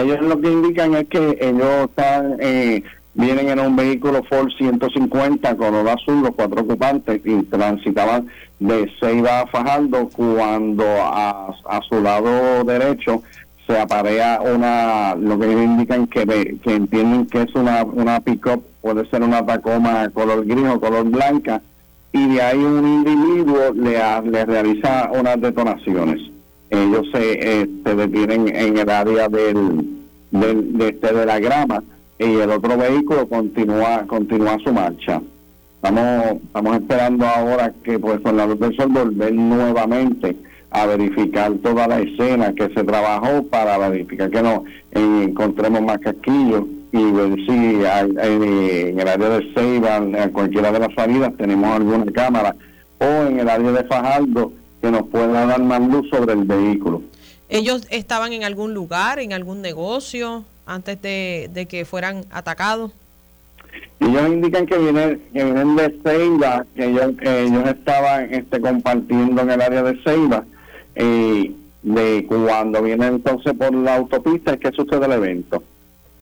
Ellos lo que indican es que ellos están, eh, vienen en un vehículo Ford 150 color azul, los cuatro ocupantes, y transitaban de Ceiba a Fajardo cuando a, a su lado derecho se aparea una, lo que ellos indican que, que entienden que es una, una pick-up, puede ser una Tacoma color gris o color blanca, y de ahí un individuo le, le realiza unas detonaciones. Ellos se, este, detienen en el área del, del de, este, de la grama y el otro vehículo continúa continúa su marcha. Estamos estamos esperando ahora que pues con la luz del sol volver nuevamente a verificar toda la escena que se trabajó para verificar que no encontremos más casquillos y ver si en el área de Ceiba, en cualquiera de las salidas, tenemos alguna cámara o en el área de Fajardo que nos pueda dar más luz sobre el vehículo. ¿Ellos estaban en algún lugar, en algún negocio, antes de, que fueran atacados? Ellos indican que vienen, que vienen de Ceiba, que ellos, ellos estaban este, compartiendo en el área de Ceiba. y de cuando vienen entonces por la autopista es que sucede el evento.